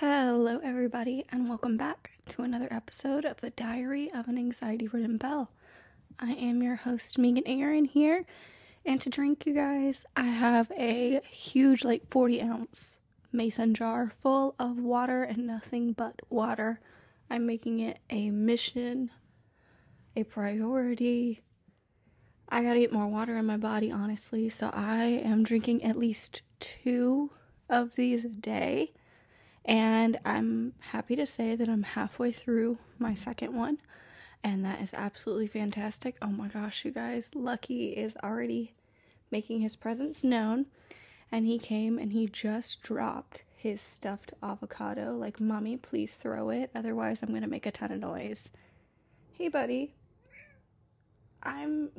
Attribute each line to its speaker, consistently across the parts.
Speaker 1: Hello, everybody, and welcome back to another episode of the Diary of an Anxiety Ridden Belle. I am your host, Megan Aaron, here, and to drink, you guys, I have a huge, like 40 ounce mason jar full of water and nothing but water. I'm making it a mission, a priority. I gotta get more water in my body, honestly, so I am drinking at least two of these a day and I'm happy to say that I'm halfway through my second one, and that is absolutely fantastic. Oh my gosh, you guys, Lucky is already making his presence known, and he came and he just dropped his stuffed avocado. Like, Mommy, please throw it, otherwise, I'm gonna make a ton of noise. Hey, buddy. I'm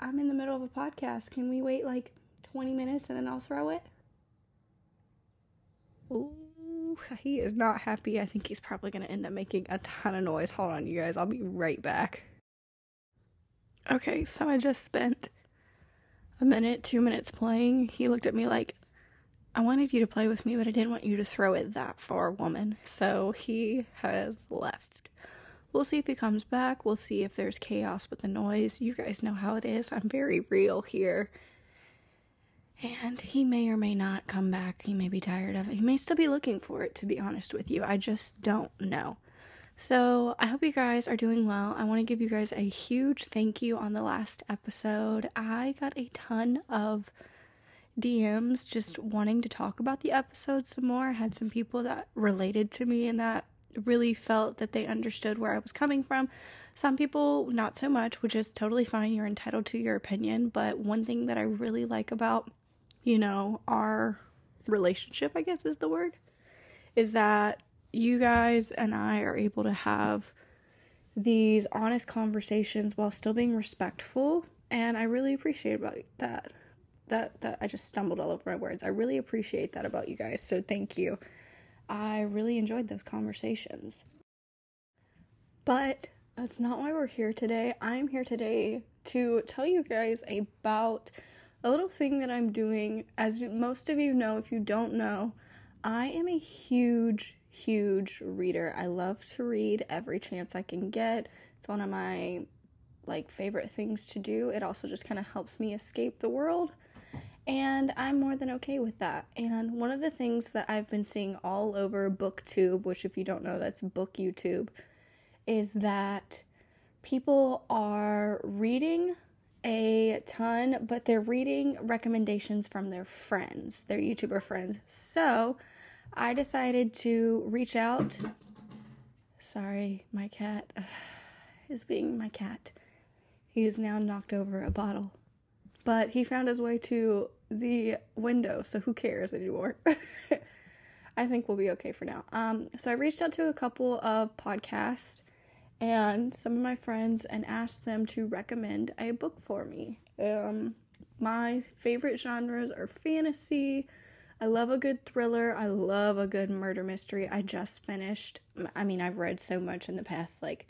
Speaker 1: I'm in the middle of a podcast. Can we wait like 20 minutes and then I'll throw it? Ooh he is not happy. I think he's probably going to end up making a ton of noise. Hold on, you guys. I'll be right back. Okay, so I just spent a minute, two minutes playing. He looked at me like, I wanted you to play with me, but I didn't want you to throw it that far, woman. So he has left. We'll see if he comes back. We'll see if there's chaos with the noise. You guys know how it is. I'm very real here. And he may or may not come back. He may be tired of it. He may still be looking for it, to be honest with you. I just don't know. So, I hope you guys are doing well. I want to give you guys a huge thank you on the last episode. I got a ton of DMs just wanting to talk about the episode some more. I had some people that related to me and that really felt that they understood where I was coming from. Some people, not so much, which is totally fine. You're entitled to your opinion. But one thing that I really like about you know, our relationship, I guess is the word, is that you guys and I are able to have these honest conversations while still being respectful and I really appreciate about that. That that I just stumbled all over my words. I really appreciate that about you guys. So thank you. I really enjoyed those conversations. But that's not why we're here today. I'm here today to tell you guys about a little thing that I'm doing, as most of you know, if you don't know, I am a huge, huge reader. I love to read every chance I can get. It's one of my like favorite things to do. It also just kind of helps me escape the world. And I'm more than okay with that. And one of the things that I've been seeing all over BookTube, which if you don't know, that's Book YouTube, is that people are reading a ton, but they're reading recommendations from their friends, their YouTuber friends. So I decided to reach out. Sorry, my cat is being my cat. He has now knocked over a bottle. But he found his way to the window, so who cares anymore? I think we'll be okay for now. Um, so I reached out to a couple of podcasts and some of my friends and asked them to recommend a book for me. Um, my favorite genres are fantasy. I love a good thriller. I love a good murder mystery. I just finished. I mean, I've read so much in the past like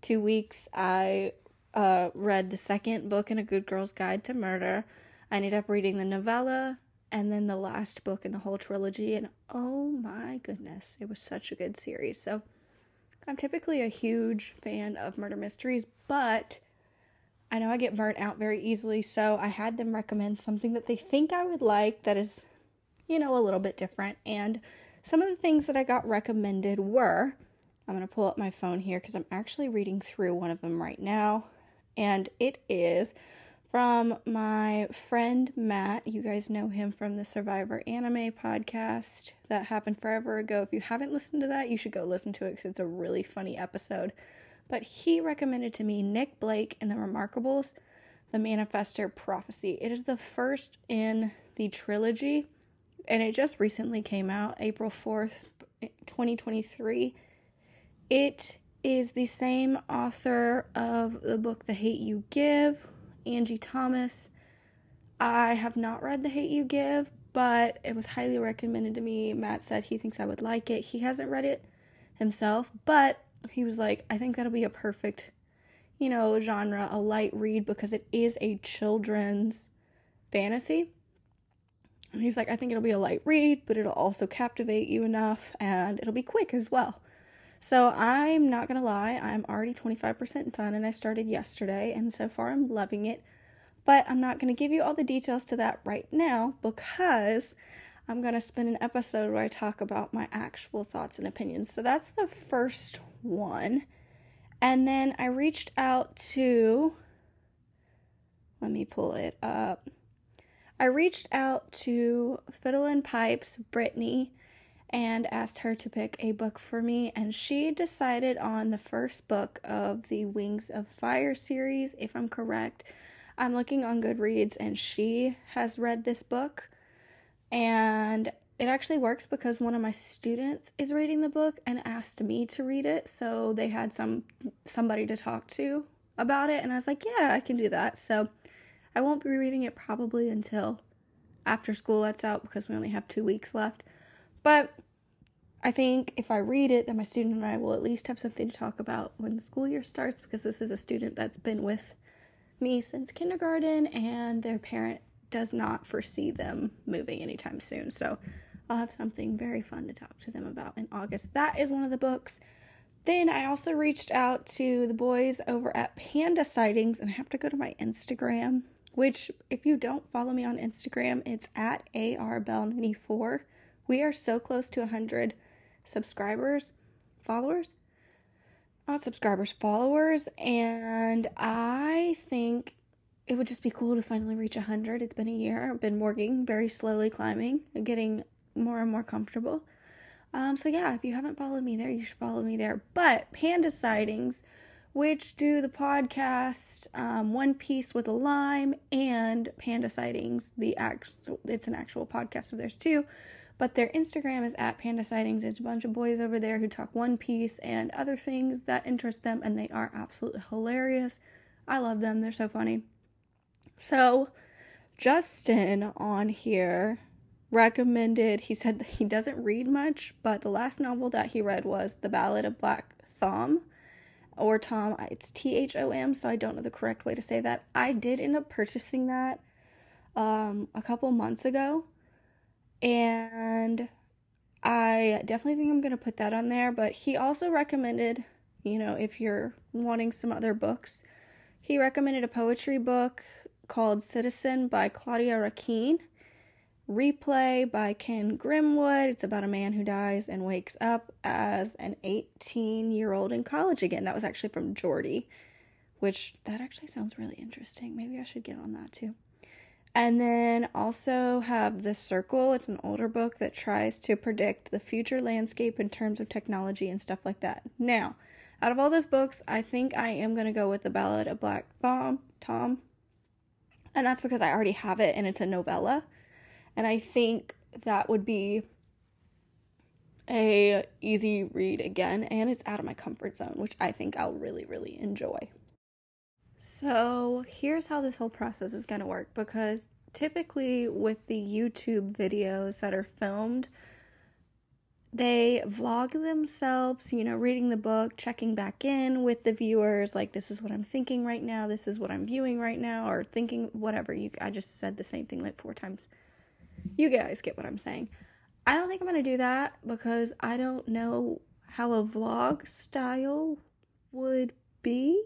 Speaker 1: two weeks. I uh, read the second book in A Good Girl's Guide to Murder. I ended up reading the novella and then the last book in the whole trilogy. And oh my goodness, it was such a good series. So I'm typically a huge fan of murder mysteries, but I know I get burnt out very easily, so I had them recommend something that they think I would like that is, you know, a little bit different. And some of the things that I got recommended were I'm going to pull up my phone here because I'm actually reading through one of them right now, and it is from my friend Matt. You guys know him from the Survivor Anime podcast that happened forever ago. If you haven't listened to that, you should go listen to it because it's a really funny episode. But he recommended to me Nic Blake in The Remarkables, The Manifestor Prophecy. It is the first in the trilogy, and it just recently came out, April 4th, 2023. It is the same author of the book The Hate You Give, Angie Thomas. I have not read The Hate You Give, but it was highly recommended to me. Matt said he thinks I would like it. He hasn't read it himself, but he was like, I think that'll be a perfect, you know, genre, a light read because it is a children's fantasy. And he's like, I think it'll be a light read, but it'll also captivate you enough and it'll be quick as well. So I'm not gonna lie, I'm already 25% done and I started yesterday, and so far I'm loving it. But I'm not gonna give you all the details to that right now because I'm gonna spend an episode where I talk about my actual thoughts and opinions. So that's the first one. And then I reached out to, let me pull it up. I reached out to Fiddle and Pipes, Brittany, and asked her to pick a book for me, and she decided on the first book of the Wings of Fire series, if I'm correct. I'm looking on Goodreads, and she has read this book, and it actually works because one of my students is reading the book and asked me to read it, so they had some somebody to talk to about it, and I was like, yeah, I can do that. So I won't be reading it probably until after school lets out because we only have two weeks left. But I think if I read it, then my student and I will at least have something to talk about when the school year starts because this is a student that's been with me since kindergarten and their parent does not foresee them moving anytime soon. So I'll have something very fun to talk to them about in August. That is one of the books. Then I also reached out to the boys over at Panda Sightings and I have to go to my Instagram, which if you don't follow me on Instagram, it's at ARBelle94. We are so close to 100 subscribers, followers, not subscribers, followers, and I think it would just be cool to finally reach 100. It's been a year. I've been working very slowly climbing, getting more and more comfortable. Um, so yeah, if you haven't followed me there, you should follow me there. But Panda Sightings, which do the podcast um, One Piece with a Lime and Panda Sightings, the actual it's an actual podcast of theirs too. But their Instagram is at Panda Sightings. It's a bunch of boys over there who talk One Piece and other things that interest them, and they are absolutely hilarious. I love them, they're so funny. So, Justin on here recommended, he said that he doesn't read much, but the last novel that he read was The Ballad of Black Thom or Tom. It's T H O M, so I don't know the correct way to say that. I did end up purchasing that um, a couple months ago and I definitely think I'm going to put that on there. But he also recommended, you know, if you're wanting some other books, he recommended a poetry book called Citizen by Claudia Rankine. Replay by Ken Grimwood. It's about a man who dies and wakes up as an 18 year old in college again. That was actually from Jordy, which that actually sounds really interesting. Maybe I should get on that too. And then also have The Circle. It's an older book that tries to predict the future landscape in terms of technology and stuff like that. Now, out of all those books, I think I am going to go with The Ballad of Black Thom, Tom. And that's because I already have it and it's a novella. And I think that would be a easy read again and it's out of my comfort zone, which I think I'll really really enjoy. So, here's how this whole process is going to work because typically with the YouTube videos that are filmed, they vlog themselves, you know, reading the book, checking back in with the viewers, like this is what I'm thinking right now, this is what I'm viewing right now, or thinking whatever. You I just said the same thing like four times. You guys get what I'm saying. I don't think I'm gonna do that because I don't know how a vlog style would be.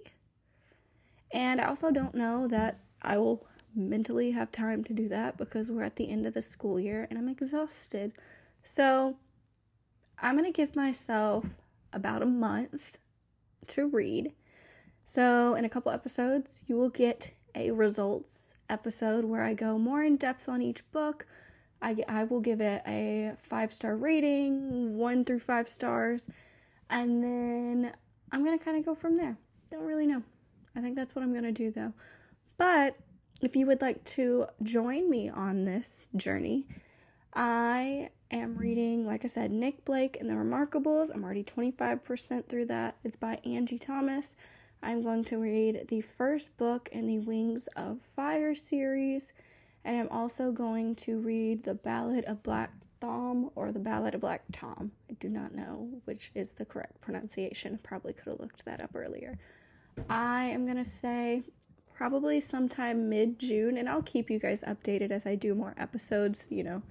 Speaker 1: And I also don't know that I will mentally have time to do that because we're at the end of the school year and I'm exhausted. So I'm going to give myself about a month to read. So, in a couple episodes, you will get a results episode where I go more in depth on each book. I, I will give it a five star rating, one through five stars, and then I'm going to kind of go from there. Don't really know. I think that's what I'm going to do though. But if you would like to join me on this journey, I am reading, like I said, Nic Blake and the Remarkables. I'm already 25% through that. It's by Angie Thomas. I'm going to read the first book in the Wings of Fire series, and I'm also going to read The Ballad of Black Thom or The Ballad of Black Tom. I do not know which is the correct pronunciation. Probably could have looked that up earlier. I am going to say probably sometime mid June, and I'll keep you guys updated as I do more episodes. You know,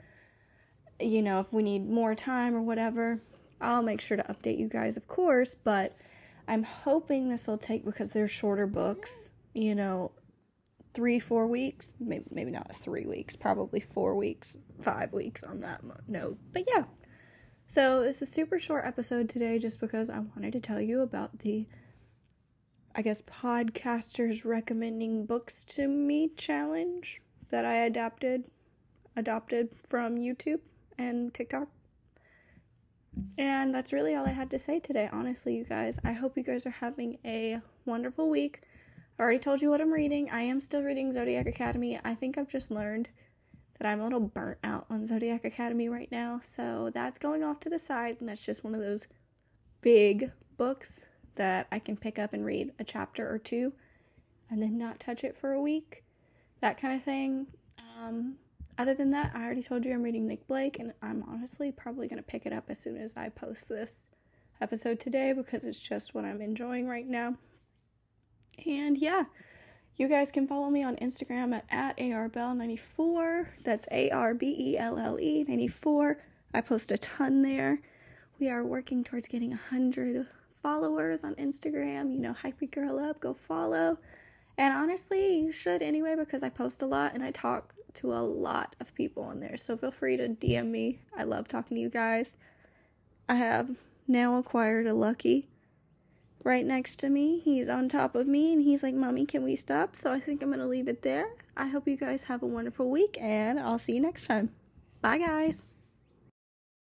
Speaker 1: you know if we need more time or whatever, I'll make sure to update you guys, of course. But I'm hoping this will take because they're shorter books. You know, three four weeks, maybe maybe not three weeks, probably four weeks, five weeks on that note. But yeah. So, it's a super short episode today just because I wanted to tell you about the I guess, podcasters recommending books to me challenge that I adapted adopted from YouTube and TikTok. And that's really all I had to say today, honestly, you guys. I hope you guys are having a wonderful week. I already told you what I'm reading. I am still reading Zodiac Academy. I think I've just learned that I'm a little burnt out on Zodiac Academy right now. So that's going off to the side, and that's just one of those big books that I can pick up and read a chapter or two and then not touch it for a week. That kind of thing. Um, other than that, I already told you I'm reading Nic Blake, and I'm honestly probably going to pick it up as soon as I post this episode today because it's just what I'm enjoying right now. And yeah, you guys can follow me on Instagram at, at arbelle94. That's A R B E L L E 94. I post a ton there. We are working towards getting 100 followers on Instagram. You know, hype your girl up, go follow. And honestly, you should anyway because I post a lot and I talk to a lot of people on there. So feel free to DM me. I love talking to you guys. I have now acquired a Lucky right next to me. He's on top of me and he's like, Mommy, can we stop? So I think I'm going to leave it there. I hope you guys have a wonderful week and I'll see you next time. Bye, guys.